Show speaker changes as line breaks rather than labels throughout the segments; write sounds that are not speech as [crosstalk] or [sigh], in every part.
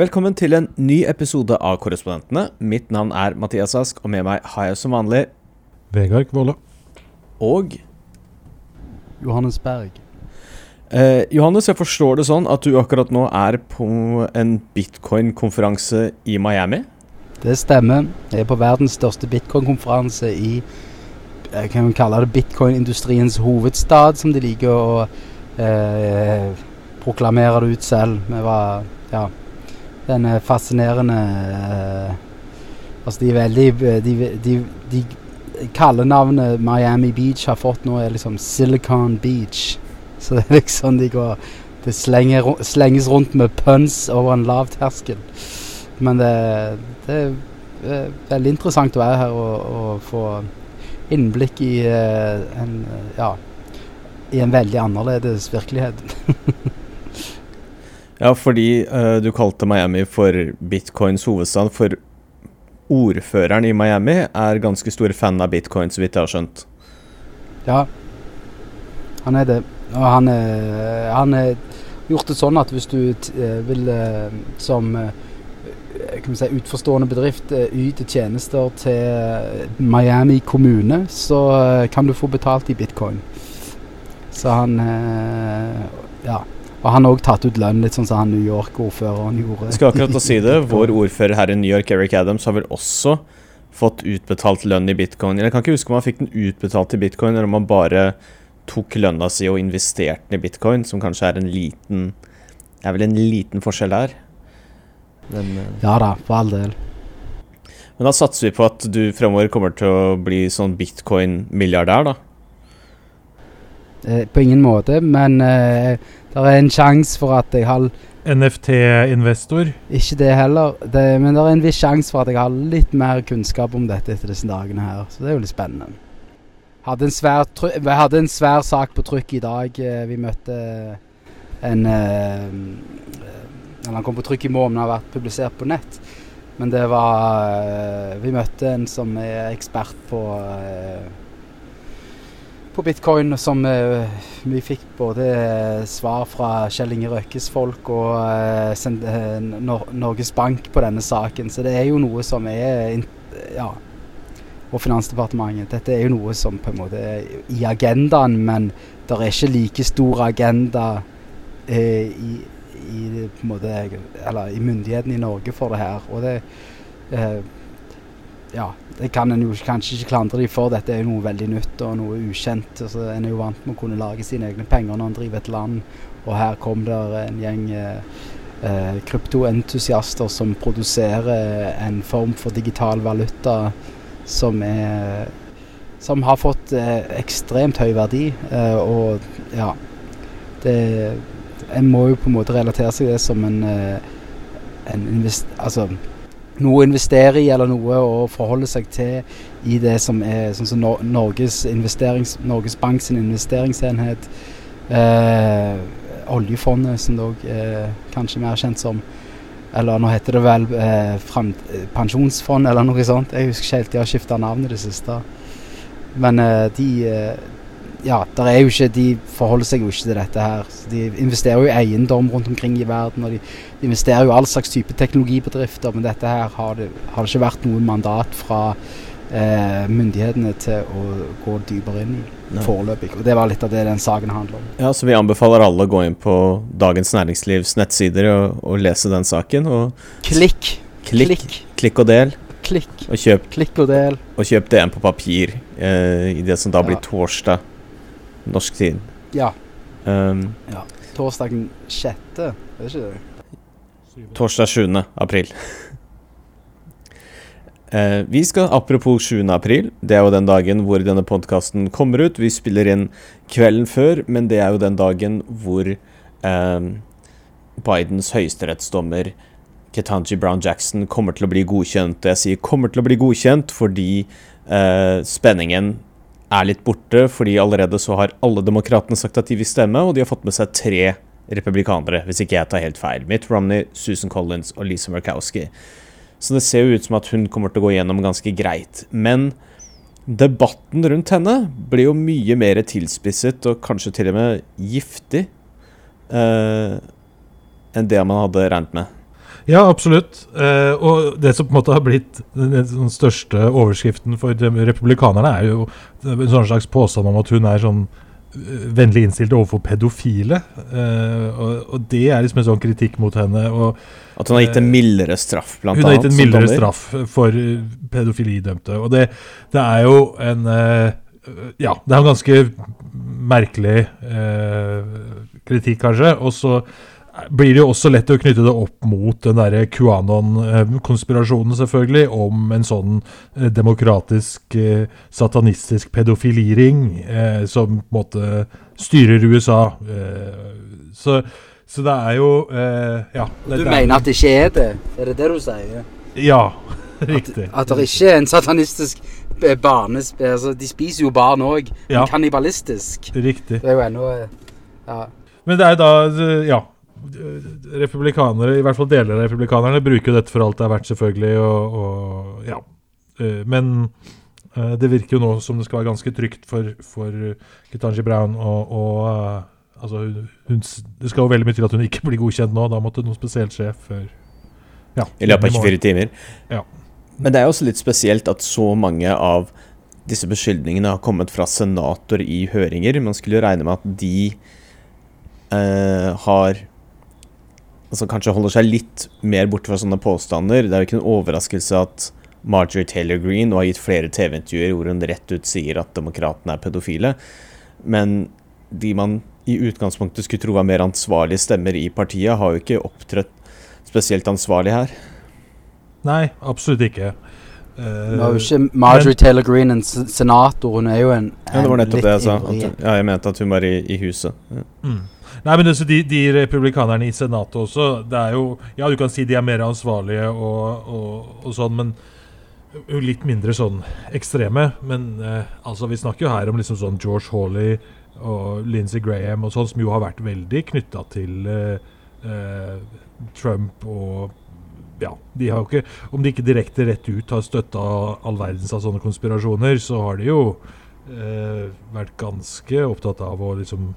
Velkommen til en ny episode av Korrespondentene. Mitt navn er Mathias Ask, og med meg har jeg som vanlig
Vegard Kvåle.
Og
Johannes Berg.
eh, Johannes, jeg forstår det sånn at du akkurat nå er på en bitcoin-konferanse i Miami?
Det stemmer. Jeg er på verdens største bitcoin-konferanse i jeg kan kalle det bitcoin-industriens hovedstad, som de liker å eh, proklamere det ut selv. Vi var Ja. Den er fascinerende uh, Altså, de er veldig De, de, de kallenavnet Miami Beach har fått nå, er liksom Silicon Beach. Så det er liksom de går Det slenger, slenges rundt med puns over en lav terskel. Men det, det er veldig interessant å være her og, og få innblikk i eh, en ja, i en veldig annerledes virkelighet. [laughs]
Ja, fordi uh, du kalte Miami for bitcoins hovedstad. For ordføreren i Miami er ganske stor fan av bitcoin, så vidt jeg har skjønt.
Ja, han er det. Og han han er gjort det sånn at hvis du eh, vil eh, som eh, si, utforstående bedrift eh, yte tjenester til Miami kommune, så eh, kan du få betalt i bitcoin. Så han eh, Ja. Og han har òg tatt ut lønn, litt sånn som han New York-ordføreren gjorde.
Jeg skal akkurat å si det. [laughs] Vår ordfører her i New York, Eric Adams, har vel også fått utbetalt lønn i bitcoin. Jeg kan ikke huske om han fikk den utbetalt i bitcoin, eller om han bare tok lønna si og investerte den i bitcoin, som kanskje er en liten er vel en liten forskjell der. Men, eh,
Ja da, for all del.
men da satser vi på at du fremover kommer til å bli sånn bitcoin-milliardær, da.
Eh, på ingen måte, men eh, det er en sjanse for at jeg har
NFT-investor.
Ikke det heller, det, men det er en viss sjanse for at jeg har litt mer kunnskap om dette etter disse dagene her. Så det er jo litt spennende. Hadde en svær, hadde en svær sak på trykk i dag. eh, Vi møtte en Eller han kom på trykk i morgen, har vært publisert på nett. Men det var Vi møtte en som er ekspert på på bitcoin, som eh, vi fikk både eh, svar fra Kjell Inge Røkkes folk og eh, Norges Bank på denne saken. Så det er jo noe som er Ja. Og Finansdepartementet. Dette er jo noe som på en måte er i agendaen, men det er ikke like stor agenda eh, i, i måte Eller i myndighetene i Norge for det her. Og det eh, ja, det kan en jo kanskje ikke klandre dem for. Dette er jo noe veldig nytt og noe ukjent. Altså, en er jo vant med å kunne lage sine egne penger når en driver et land. Og her kom det en gjeng eh, eh, kryptoentusiaster som produserer en form for digital valuta som er Som har fått eh, ekstremt høy verdi. Eh, og ja det En må jo på en måte relatere seg til det som en, eh, en invest... Altså noe å investere i eller noe å forholde seg til i det som er sånn som Norges, Norges Bank sin investeringsenhet. Eh, oljefondet, som det òg er kanskje mer kjent som. Eller nå heter det vel eh, fram, eh, pensjonsfond eller noe sånt. Jeg husker ikke helt, de har skifta navn i det siste. Men eh, de eh, Ja, der er jo ikke De forholder seg jo ikke til dette her. De investerer jo i eiendom rundt omkring i verden. og de de investerer jo all slags type teknologibedrifter, men dette her har det, har det ikke vært noe mandat fra eh, myndighetene til å gå dypere inn i foreløpig. Og det var litt av det den saken handler om.
Ja, så vi anbefaler alle å gå inn på Dagens Næringslivs nettsider og, og lese den saken. Og
Klikk,
klikk,
klikk,
klikk og del,
klikk.
og kjøp,
Klikk og del.
og kjøp det en på papir eh, i det som da blir
Ja.
torsdag norsk tid.
Ja.
Um,
Torsdagen sjette, er det ikke det?
Torsdag 7. april. [laughs] Eh, vi skal, Apropos 7. april, det er jo den dagen hvor denne podkasten kommer ut. Vi spiller inn kvelden før, men det er jo den dagen hvor eh, Bidens høyesterettsdommer Ketanji Brown Jackson kommer til å bli godkjent. Jeg sier 'kommer til å bli godkjent' fordi eh, spenningen er litt borte. Fordi allerede så har alle demokratene sagt at de vil stemme, og de har fått med seg tre republikanere, hvis ikke jeg tar helt feil. Mitt Romney, Susan Collins og Lisa Murkowski. Så det ser jo ut som at hun kommer til å gå gjennom ganske greit. Men debatten rundt henne blir jo mye mer tilspisset og kanskje til og med giftig uh, enn det man hadde regnet med.
Ja, absolutt. Eh, og det som på en måte har blitt den, største overskriften for republikanerne, er jo en sånn slags påstand om at hun er sånn eh, vennlig innstilt overfor pedofile. Eh, og, og, det er liksom en sånn kritikk mot henne. Og,
at hun har gitt en mildere straff, blant
annet? Hun har gitt en mildere straff for pedofilidømte. Og det, det er jo en eh, Ja, det er en ganske merkelig eh, kritikk, kanskje. Og så blir det jo også lett å knytte det opp mot den derre QAnon-konspirasjonen, selvfølgelig, om en sånn eh, demokratisk, eh, satanistisk pedofiliring eh, som på en måte styrer USA. Eh, så, så, det er jo eh, Ja.
Det, du mener at det ikke er det? Er det det du sier?
Ja, riktig.
At, at det ikke er en satanistisk barnes... Altså, de spiser jo barn òg, ja. kannibalistisk.
Riktig.
Det er jo ennå Ja.
Men det er da Ja republikanere, i hvert fall deler av republikanerne, bruker jo dette for alt det er verdt, selvfølgelig. Og, og ja. Eh, men uh, det virker jo nå som det skal være ganske trygt for, for Gitanji Brown. Og, og uh, altså, hun, det skal jo veldig mye til at hun ikke blir godkjent nå. Da måtte noe spesielt skje før
ja, I løpet av 24 timer.
Ja.
Men det er jo også litt spesielt at så mange av disse beskyldningene har kommet fra senator i høringer. Man skulle jo regne med at de eh, har altså kanskje holder seg litt mer borte fra sånne påstander. Det er jo ikke en overraskelse at Marjorie Taylor Green har gitt flere TV-intervjuer hvor hun rett ut sier at demokratene er pedofile. Men de man i utgangspunktet skulle tro var mer ansvarlige stemmer i partiet, har jo ikke opptrådt spesielt ansvarlig her.
Nei, absolutt ikke.
Uh, Nå er jo ikke Marjorie men, Taylor Green en senator, hun er jo en, en
Ja, det var nettopp det jeg sa. ja, jeg mente at hun var i, i huset. Ja.
Mm. Nei, men altså, de, de, republikanerne i Senatet også det er jo, Ja, du kan si de er mer ansvarlige og, og, og sånn, men litt mindre sånn ekstreme. Men eh, altså, vi snakker jo her om liksom sånn George Hawley og Lindsey Graham og sånn, som jo har vært veldig knytta til eh, eh, Trump og ja, de har jo ikke Om de ikke direkte rett ut har støtta all verdens av sånne konspirasjoner, så har de jo eh, vært ganske opptatt av å liksom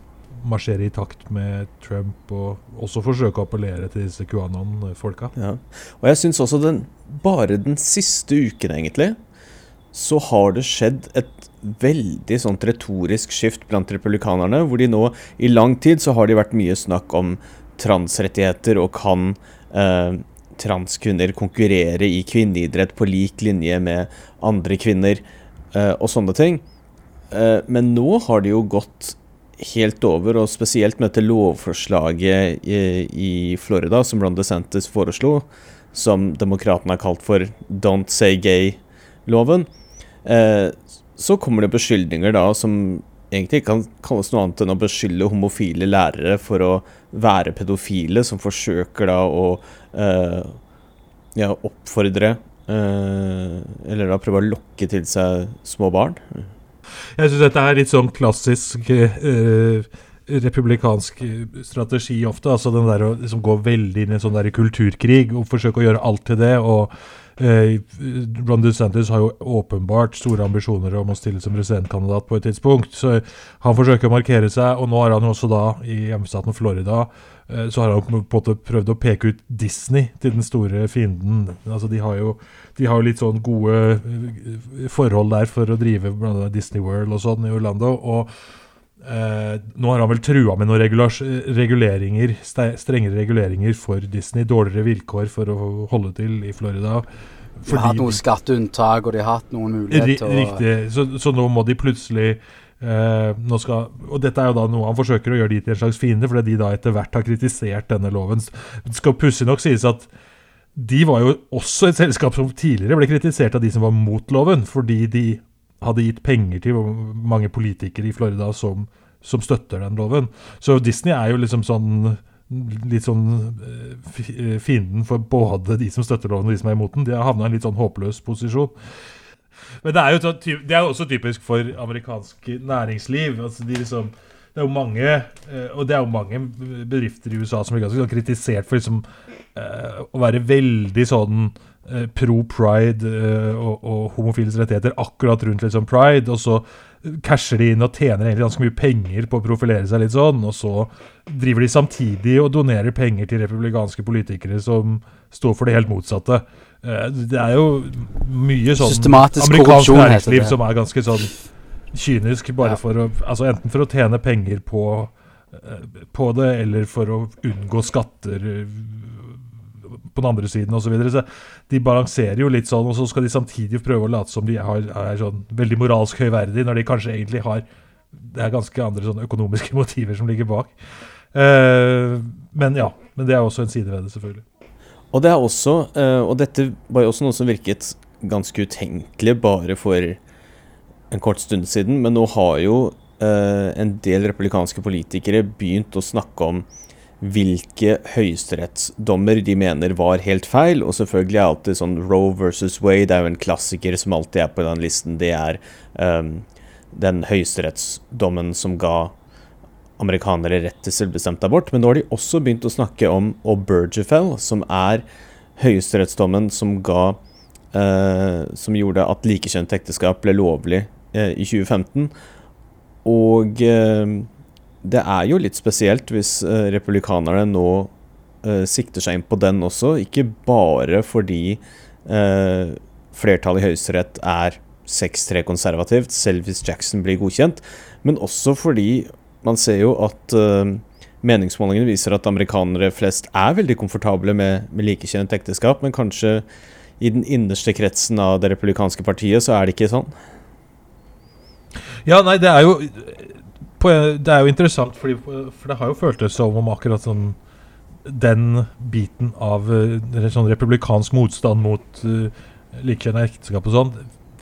marsjere i takt med Trump, og også forsøke å appellere til disse QAnon-folka.
Ja. Og jeg syns også den Bare den siste uken, egentlig, så har det skjedd et veldig sånt retorisk skift blant republikanerne, hvor de nå i lang tid så har det vært mye snakk om transrettigheter og kan eh, transkvinner konkurrere i kvinneidrett på lik linje med andre kvinner eh, og sånne ting. Eh, men nå har det jo gått helt over, og spesielt med dette lovforslaget i, i Florida som Ron DeSantis foreslo, som demokratene har kalt for 'Don't say gay'-loven, eh, så kommer det beskyldninger da som egentlig ikke kan kalles noe annet enn å beskylde homofile lærere for å være pedofile, som forsøker da å eh, ja, oppfordre eh, Eller da prøve å lokke til seg små barn.
Jeg syns dette er litt sånn klassisk uh, republikansk strategi ofte. altså den der Å liksom gå veldig inn i en sånn der kulturkrig og forsøke å gjøre alt til det. og Ron DeSantis har jo åpenbart store ambisjoner om å stille som presidentkandidat på et tidspunkt. Så han forsøker å markere seg, og nå har han jo også da i hjemstaten Florida uh, så har han på en måte prøvd å peke ut Disney til den store fienden. Altså De har jo de har jo litt sånn gode eh, forhold der for å drive bl.a. Disney World og sånn i Orlando. og eh, nå har han vel trua med noen reguleringer, strengere reguleringer for Disney. Dårligere vilkår for å holde til i Florida.
de har hatt noen skatteunntak, og de har hatt noen muligheter
Riktig. Så, så, nå må de plutselig uh, nå skal, Og dette er jo da noe han forsøker å gjøre de til en slags fiende, fordi de da etter hvert har kritisert denne loven. Det skal pussig nok sies at de var jo også et selskap som tidligere ble kritisert av de som var mot loven, fordi de hadde gitt penger til mange politikere i Florida som, som støtter den loven. Så Disney er jo liksom sånn litt sånn eh, eh, fienden for både de som støtter loven og de som er imot den. De har havna i en litt sånn håpløs posisjon. Men det er jo det er også typisk for amerikansk næringsliv. altså de liksom det er jo mange eh, og det er jo mange bedrifter i USA som blir ganske sånn kritisert for liksom, å være veldig sånn pro pride eh, og, og homofiles rettigheter akkurat rundt liksom pride, og så casher de inn og tjener egentlig ganske mye penger på å profilere seg litt sånn, og så driver de samtidig og donerer penger til republikanske politikere som står for det helt motsatte. Eh, det er jo mye sånn
Systematisk
amerikansk næringsliv som er ganske sånn kynisk, bare
Ja.
for å Altså enten for å tjene penger på, eh, på det, eller for å unngå skatter eh, på den andre siden osv. Så, videre. så de balanserer jo litt sånn, og så skal de samtidig prøve å late som de er, er sånn veldig moralsk høyverdig, når de kanskje egentlig har Det er ganske andre sånn økonomiske [laughs] motiver som ligger bak. Uh, men ja. Men det er også en side ved det, selvfølgelig.
Og det er også, uh, og dette var jo også noe som virket ganske utenkelig bare for en kort stund siden, men nå har jo uh, en del republikanske politikere begynt å snakke om hvilke høyesterettsdommer de mener var helt feil, og selvfølgelig er alltid sånn Roe versus Wade er jo en klassiker som alltid er på den listen. Det er um, den høyesterettsdommen som ga amerikanere rett til selvbestemt abort, men nå har de også begynt å snakke om Obergefell, som er høyesterettsdommen som ga uh, Som gjorde at likekjønnet ekteskap ble lovlig uh, i 2015. Og eh, det er jo litt spesielt hvis eh, republikanerne nå eh, sikter seg inn på den også, ikke bare fordi eh, flertallet i Høyesterett er 6-3 konservativt, selv hvis Jackson blir godkjent, men også fordi man ser jo at eh, meningsmålingene viser at amerikanere flest er veldig komfortable med, med likekjønnet ekteskap, men kanskje i den innerste kretsen av det republikanske partiet så er det ikke sånn.
Ja, nei, det er jo Det er jo interessant, fordi, for det har jo føltes som om akkurat sånn den biten av eh, sånn republikansk motstand mot uh, likekjønna ekteskap og sånn,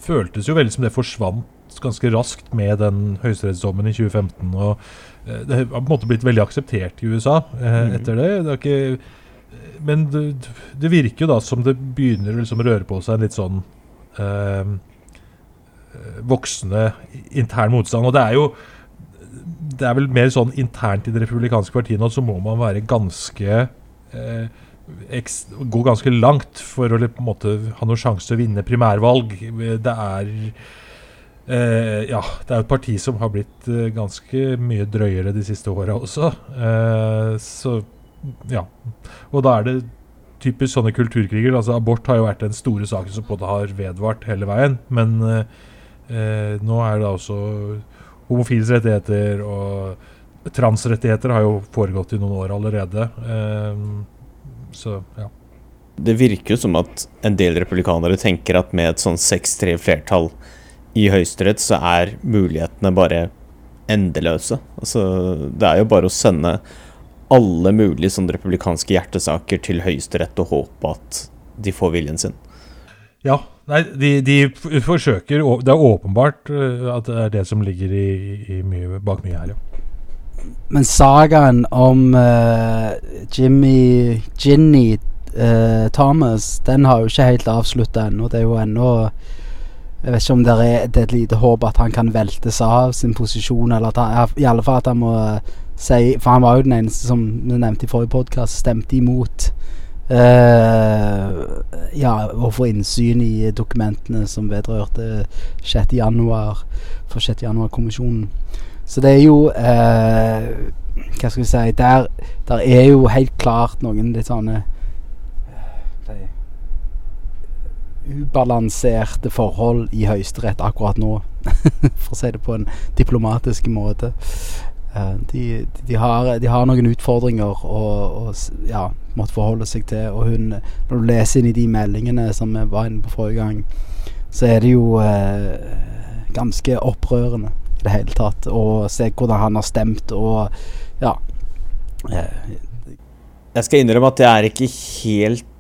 føltes jo veldig som det forsvant ganske raskt med den høyesterettsdommen i 2015. Og uh, det har på en måte blitt veldig akseptert i USA uh,
Mhm.
etter det. det ikke, men det, det virker jo da som det begynner å liksom røre på seg en litt sånn eh, voksende intern motstand. Og det er jo Det er vel mer sånn internt i det republikanske partiet nå, så må man være ganske eh, Gå ganske langt for å på en måte ha noen sjanse til å vinne primærvalg. Det er eh, Ja, det er et parti som har blitt eh, ganske mye drøyere de siste åra også. Eh, så ja. Og da er det typisk sånne kulturkriger. altså Abort har jo vært den store saken som både har vedvart hele veien. Men eh, eh, nå er det altså homofiles rettigheter og transrettigheter har jo foregått i noen år allerede. Eh, så ja.
Det virker jo som at en del republikanere tenker at med et sånn 6-3 flertall i Høyesterett, så er mulighetene bare endeløse. Altså, det er jo bare å sende alle mulige sånne republikanske hjertesaker til Høyesterett og håpe at de får viljen sin.
Ja, nei, de, de forsøker Det er åpenbart eh, at det er det som ligger i, i mye, bak mye her, ja.
Men sagaen om uh, Jimmy Ginny uh, Thomas, den har jo ikke helt avslutta ennå. Det er jo ennå Jeg vet ikke om det er, det er et lite håp at han kan veltes av sin posisjon, eller at han, i alle fall at han må si For han var jo den eneste som vi nevnte i forrige podkast, stemte imot Ja, å få innsyn i dokumentene som vedrørte 6. januar for 6. januar-kommisjonen. Så det er jo eh, Hva skal vi si Der, der er jo helt klart noen litt sånne eh, Ubalanserte forhold i Høyesterett akkurat nå, [laughs] for å si det på en diplomatisk måte. Eh, de, de, har, de har noen utfordringer å ja, måtte forholde seg til. Og hun, når du leser inn i de meldingene som var inne på forrige gang, så er det jo eh, ganske opprørende i det hele tatt. å se hvordan han har stemt og ja. Eh,
Jeg skal innrømme at jeg er ikke helt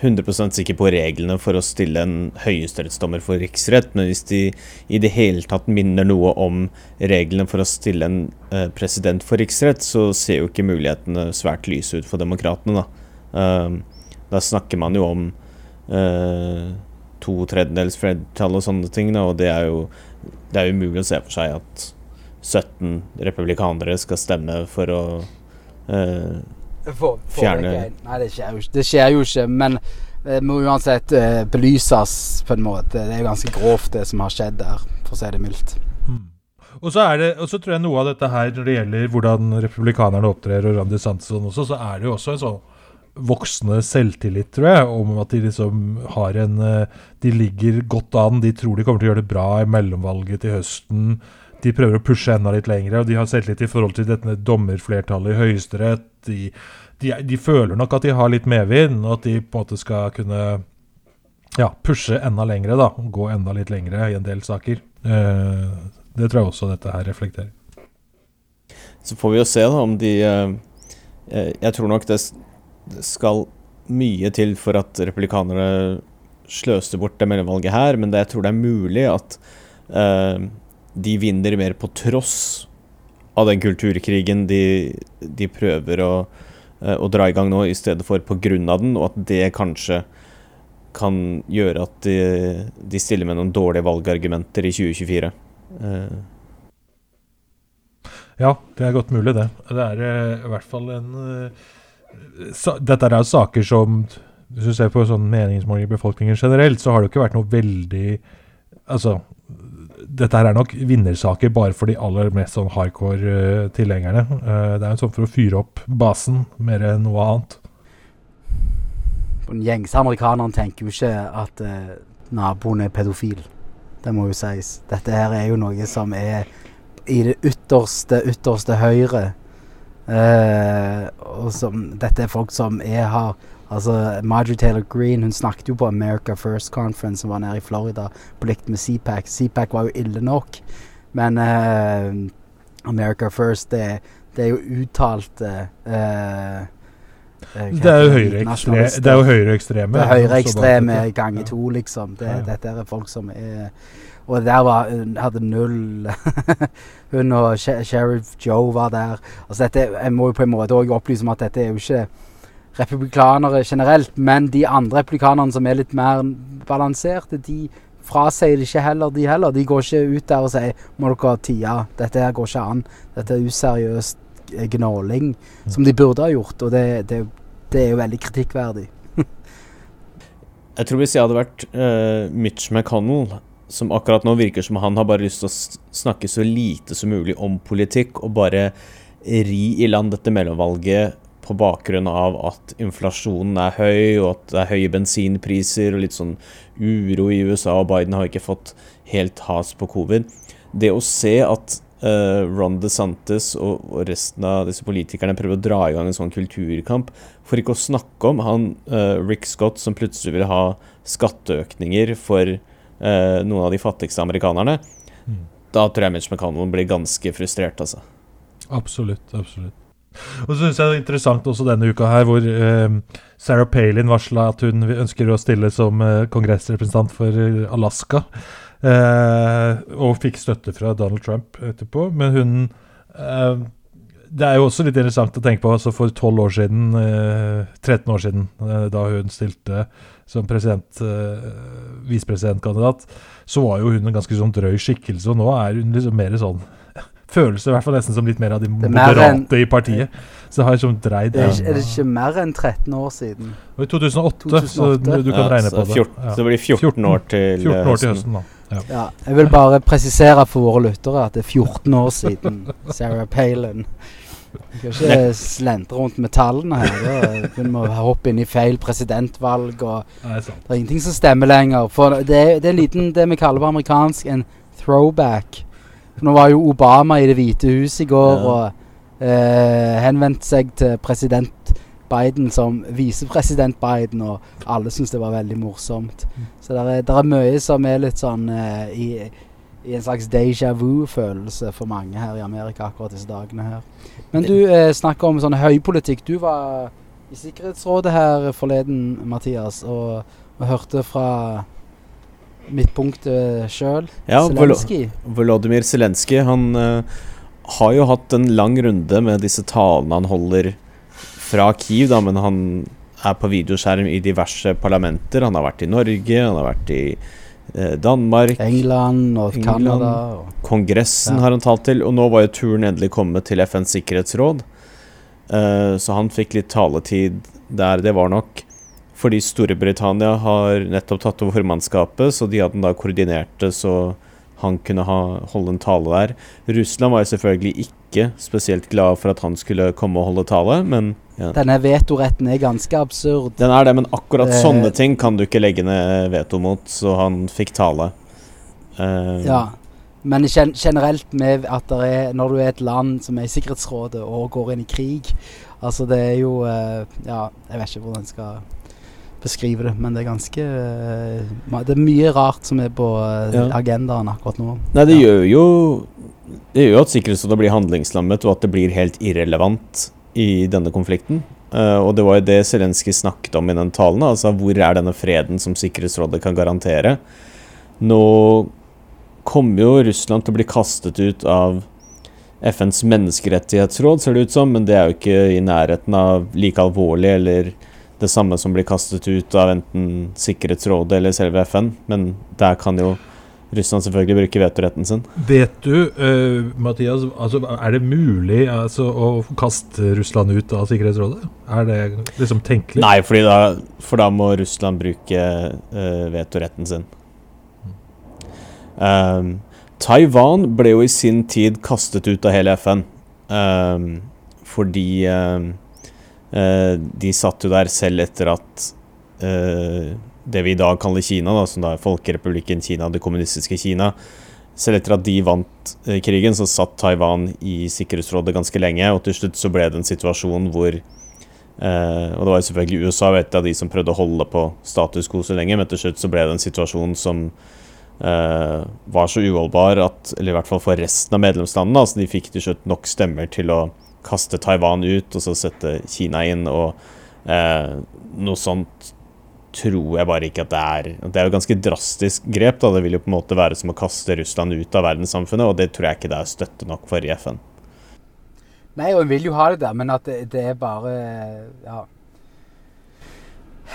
100% sikker på reglene for å stille en høyesterettsdommer for riksrett, men hvis de i det hele tatt minner noe om reglene for å stille en eh, president for riksrett, så ser jo ikke mulighetene svært lyse ut for demokratene, da. Um, da snakker man jo om eh, to tredjedels flertall og sånne ting, da, og det er jo det er umulig å se for seg at 17 republikanere skal stemme for å eh,
For,
Fjerne-
Nei, det skjer jo ikke. Det skjer jo ikke men, Det må uansett uh, belyses på en måte. Det er jo ganske grovt, det som har skjedd der, for å si det mildt.
Mm. Og så, er det, og så tror jeg noe av dette her, når det gjelder hvordan republikanerne opptrer, og Randi Sanson også, så er det jo også en sånn voksende selvtillit, tror jeg, om at de liksom har en eh, De ligger godt an, de tror de kommer til å gjøre det bra i mellomvalget til høsten. De prøver å pushe enda litt lenger, og de har selvtillit i forhold til dette dommerflertallet i Høyesterett. De, de, de, føler nok at de har litt medvind, og at de på en måte skal kunne ja, pushe enda lengre, da. Gå enda litt lengre i en del saker. Eh, det tror jeg også dette her reflekterer.
Så får vi jo se da om de eh, Jeg tror nok det skal mye til for at republikanerne sløser bort det mellomvalget her, men det, jeg tror det er mulig at eh, de vinner mer på tross av den kulturkrigen de, de prøver å, uh, å, dra i gang nå, i stedet for av den, og at det kanskje kan gjøre at de, de stiller med noen dårlige valgargumenter i 2024. Uh. Eh.
Ja, det er godt mulig, det. Det er i hvert fall en dette er jo saker som Hvis du ser på sånn meningsmåling i befolkningen generelt, så har det jo ikke vært noe veldig Altså dette her er nok vinnersaker bare for de aller mest sånn hardcore uh, tilhengerne. Uh, det er jo sånn for å fyre opp basen mer enn noe annet.
Den gjengse amerikaneren tenker jo ikke at uh, naboen er pedofil. Det må jo sies. Dette her er jo noe som er i det ytterste, ytterste høyre Uh, og som, dette er folk som jeg har Altså Marjorie Taylor Green hun snakket jo på America First Conference som var nede i Florida på likt med CPAC. CPAC var jo ille nok, men uh, America First det, det, er jo uttalt uh,
det er jo høyreekstreme. Det er jo høyreekstreme.
Er høyreekstreme ganger to, liksom. Det, ja, ja. Dette er folk som er og der var, hun hadde null [laughs] Hun og Sheriff Joe var der. Altså dette, Jeg må jo på en måte òg opplyse om at dette er jo ikke republikanere generelt, men de andre republikanerne som er litt mer balanserte, de frasier ikke heller, de heller. De går ikke ut der og sier 'må dere tie', dette her går ikke an. Dette er useriøst gnåling, som de burde ha gjort. Og det, det, det er jo veldig kritikkverdig. [laughs]
jeg tror hvis jeg hadde vært uh, Mitch McConnell som akkurat nå virker som han har bare lyst til å snakke så lite som mulig om politikk, og bare ri i land dette mellomvalget på bakgrunn av at inflasjonen er høy, og at det er høye bensinpriser og litt sånn uro i USA, og Biden har ikke fått helt has på covid. Det å se at uh, Ron DeSantis og, og, resten av disse politikerne prøver å dra i gang en sånn kulturkamp, for ikke å snakke om han uh, Rick Scott som plutselig vil ha skatteøkninger for uh, noen av de fattigste amerikanerne, mm. da tror jeg Mitch McConnell blir ganske frustrert, altså.
Absolutt. Absolutt. Og så syns jeg det er interessant også denne uka her, hvor eh, Sarah Palin varsla at hun ønsker å stille som eh, kongressrepresentant for eh, Alaska. Eh, og fikk støtte fra Donald Trump etterpå. Men hun eh, Det er jo også litt interessant å tenke på. altså For 12 år siden, 13 år siden, da hun stilte som president, visepresidentkandidat, så var jo hun en ganske sånn drøy skikkelse. Og nå er hun liksom mer sånn Føles det i hvert fall nesten som litt mer av de moderate i partiet. Så det har liksom dreid
det er, er, det ikke mer enn 13 år siden?
Og I 2008, 2008. så du kan ja, regne på det.
14, ja. Så det blir 14, 14 år til
14 år til høsten, da.
Ja. ja. Jeg vil bare presisere for våre lyttere at det er 14 år siden Sarah Palin vi skal ikke slentre rundt med tallene her. Vi må hoppe inn i feil presidentvalg. Og det er ingenting som stemmer lenger. For det er, det er liten, det vi kaller på amerikansk en throwback. Nå var jo Obama i Det hvite hus i går ja. og eh, henvendte seg til president Biden som visepresident Biden, og alle syntes det var veldig morsomt. Mm. Så det er, er, mye som er litt sånn eh, i i en slags déjà vu-følelse for mange her i Amerika akkurat disse dagene her. Men du eh, snakker om sånn høypolitikk. Du var i Sikkerhetsrådet her forleden, Mathias, og, og hørte fra midtpunktet sjøl,
ja, Zelenskyj. Volodymyr Zelenskyj. Han uh, har jo hatt en lang runde med disse talene han holder fra Kiev, da, men han er på videoskjerm i diverse parlamenter. Han har vært i Norge, han har vært i uh, Danmark
England og Canada.
Kongressen ja. har han talt til, og nå var jo turen endelig kommet til FNs sikkerhetsråd. Uh, så han fikk litt taletid der. Det var nok Fordi Storbritannia har nettopp tatt over formannskapet, så de hadde da koordinert det så han kunne ha, holde en tale der. Russland var jo selvfølgelig ikke spesielt glad for at han skulle komme og holde tale, men ja.
Denne vetoretten er ganske absurd.
Den er det, men akkurat
Det-
sånne ting kan du ikke legge ned veto mot, så han fikk tale. Uh,
Ja. Men gen generelt med at det er Når du er et land som er i Sikkerhetsrådet og går inn i krig Altså, det er jo uh, Ja, jeg vet ikke hvordan jeg skal beskrive det, men det er ganske eh, Det er mye rart som er på eh,
Ja.
agendaen akkurat nå.
Nei, det
Ja.
gjør jo Det gjør jo at Sikkerhetsrådet blir handlingslammet, og at det blir helt irrelevant i denne konflikten. Uh, og det var jo det Zelenskyj snakket om i den talen. Altså hvor er denne freden som Sikkerhetsrådet kan garantere? Nå kommer jo Russland til å bli kastet ut av FNs menneskerettighetsråd, ser det ut som, men det er jo ikke i nærheten av like alvorlig eller det samme som blir kastet ut av enten Sikkerhetsrådet eller selve FN. Men der kan jo Russland selvfølgelig bruke vetoretten sin.
Vet du, uh, Mathias, altså, er det mulig altså, å kaste Russland ut av Sikkerhetsrådet? Er det liksom tenkelig?
Nei, da, for da må Russland bruke uh, vetoretten sin. Um, Taiwan ble jo i sin tid kastet ut av hele FN. Um, fordi um, de satt jo der selv etter at eh, det vi i dag kaller Kina, da, som da er Folkerepublikken Kina, det kommunistiske Kina Selv etter at de vant eh, krigen, så satt Taiwan i Sikkerhetsrådet ganske lenge, og til slutt så ble det en situasjon hvor Eh, og det var jo selvfølgelig USA var et av de som prøvde å holde på status quo så lenge, men til slutt så ble det en situasjon som eh, var så uholdbar at Eller i hvert fall for resten av medlemslandene. Altså de fikk til slutt nok stemmer til å kaste Taiwan ut og så sette Kina inn. Og eh, noe sånt tror jeg bare ikke at det er. Det er jo et ganske drastisk grep. da Det vil jo på en måte være som å kaste Russland ut av verdenssamfunnet, og det tror jeg ikke det er støtte nok for i FN.
Nei, og en vil jo ha det der, men at det, det er bare Ja.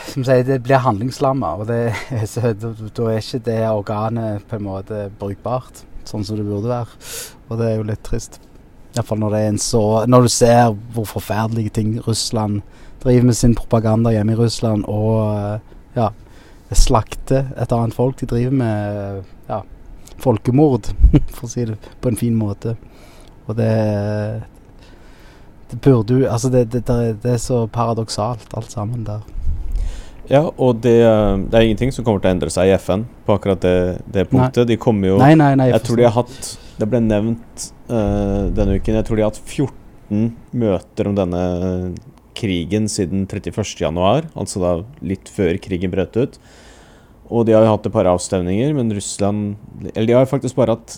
Som sier, det blir handlingslamma, og det, [laughs] så, da, da er ikke det organet på en måte brukbart, sånn som det burde være. Og det er jo litt trist. Iallfall når det er en så Når du ser hvor forferdelige ting Russland driver med sin propaganda hjemme i Russland, og eh, ja slakter et annet folk. De driver med ja, folkemord, [laughs] for å si det på en fin måte. Og det det burde jo Altså, det, det, det, er, så paradoksalt, alt sammen der.
Ja, og det, det er ingenting som kommer til å endre seg i FN på akkurat det, det punktet. De kommer jo
Nei, nei, nei.
Jeg tror de har hatt Det ble nevnt uh, denne uken. Jeg tror de har hatt 14 møter om denne krigen siden 31.1, altså da litt før krigen brøt ut. Og de har jo hatt et par avstemninger, men Russland Eller de har faktisk bare hatt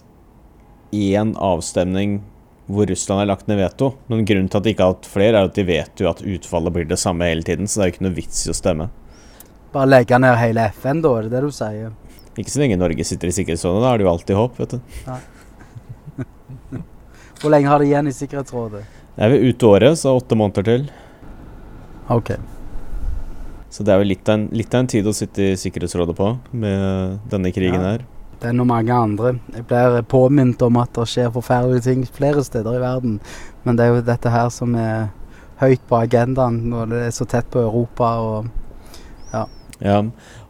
én avstemning hvor Russland har lagt ned veto. Men grunnen til at de ikke har hatt flere, er at de vet jo at utfallet blir det samme hele tiden, så det er jo ikke noe vits i å stemme.
Bare legge ned hele FN, da, er det det du sier?
Ikke så lenge Norge sitter i sikkerhetssonen. da er det jo alltid håp, vet du.
Hvor lenge har de igjen i Sikkerhetsrådet?
Det er vel ut året, så åtte måneder til.
OK.
Så det er jo litt av en, litt av en tid å sitte i Sikkerhetsrådet på med denne krigen
Ja.
her.
Det er nå mange andre. Jeg blir påminnet om at det skjer forferdelige ting flere steder i verden. Men det er jo dette her som er høyt på agendaen når det er så tett på Europa og
Ja,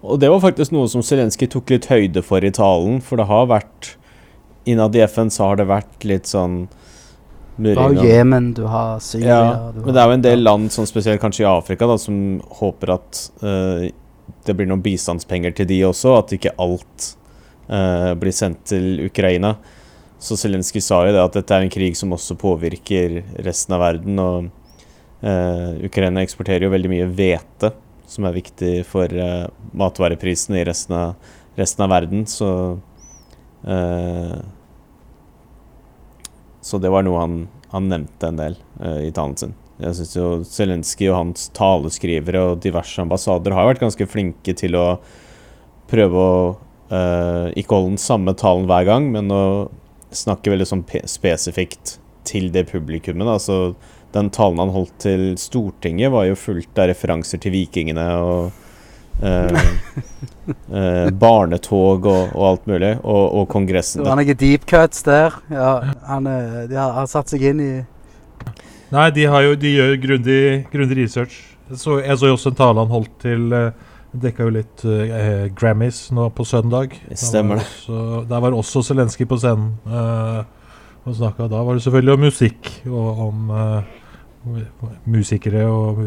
og det var faktisk noe som Zelenskyj tok litt høyde for i talen, for det har vært Innad i FN så har det vært litt sånn
Du har
og-
Jemen, du har Syria
Ja,
du
men det er jo en del land, sånn spesielt kanskje i Afrika, da, som håper at uh, det blir noen bistandspenger til de også, at ikke alt uh, blir sendt til Ukraina. Så Zelenskyj sa jo det at dette er en krig som også påvirker resten av verden. Og uh, Ukraina eksporterer jo veldig mye hvete, som er viktig for matvareprisene i resten av, resten av verden. Så eh, Så det var noe han, han nevnte en del uh, i talen sin. Jeg syns jo Zelenskyj og hans taleskrivere og diverse ambassader har vært ganske flinke til å prøve å uh, ikke holde den samme talen hver gang, men å snakke veldig sånn spesifikt til det publikummet. Altså, den talen han holdt til Stortinget, var jo fullt av referanser til vikingene og eh, [laughs] eh, barnetog og, og alt mulig, og, og Kongressen.
Det var noen deep cuts der. Ja, han, eh, de har, har satt seg inn i
Nei, de, har jo, de gjør grundig, grundig research. Så jeg så jo også en tale han holdt til uh, Dekka jo litt eh, Grammys nå på søndag.
Stemmer det.
Også, der var også Zelenskyj på scenen. eh, og snakket, Da var det selvfølgelig om musikk og om musikere og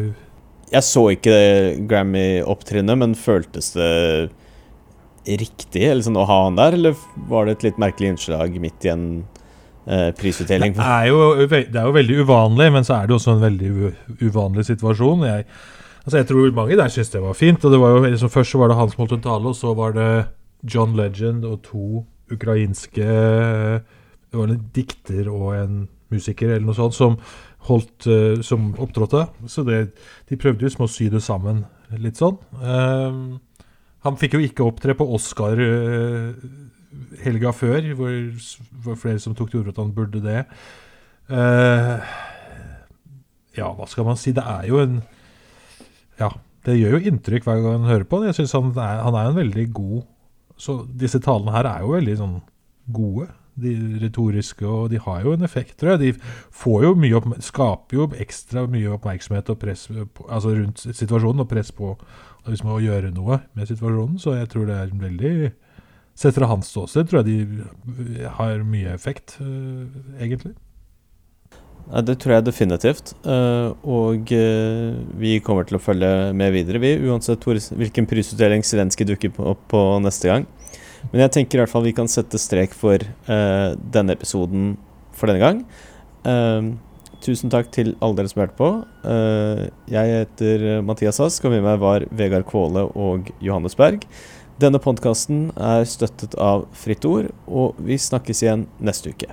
Jeg så ikke Grammy-opptrinnet, men føltes det riktig eller sånn, å ha han der, eller var det et litt merkelig innslag midt i en eh, prisutdeling?
Det er, jo, det er, jo, veldig uvanlig, men så er det også en veldig uvanlig situasjon. Jeg, altså jeg tror mange der syntes det var fint. og det var jo liksom, Først så var det han som holdt en tale, og så var det John Legend og to ukrainske Det var en dikter og en musiker eller noe sånt som holdt uh, som opptrådte. Så det, de prøvde jo som å sy det sammen litt sånn. Uh, han fikk jo ikke opptre på Oscar uh, helga før, hvor var flere som tok til orde for at han burde det. Uh, ja, hva skal man si? Det er jo en Ja, det gjør jo inntrykk hver gang man hører på han. Jeg er, han er en veldig god Så disse talene her er jo veldig sånn gode de retoriske, og de har jo en effekt, tror jeg. De får jo mye skaper jo ekstra mye oppmerksomhet og press altså rundt situasjonen, og press på liksom, å gjøre noe med situasjonen. Så jeg tror det er veldig Sett fra hans ståsted tror jeg de har mye effekt, uh, egentlig.
Ja, det tror jeg definitivt. Uh, og uh, vi kommer til å følge med videre, vi. Uansett hvilken prisutdeling Zelenskyj dukker opp på neste gang. Men jeg tenker i hvert fall vi kan sette strek for uh, denne episoden for denne gang. Uh, tusen takk til alle dere som hørte på. Uh, jeg heter Mathias Ask, og med meg var Vegard Kvåle og Johannes Berg. Denne podkasten er støttet av Fritt Ord, og vi snakkes igjen neste uke.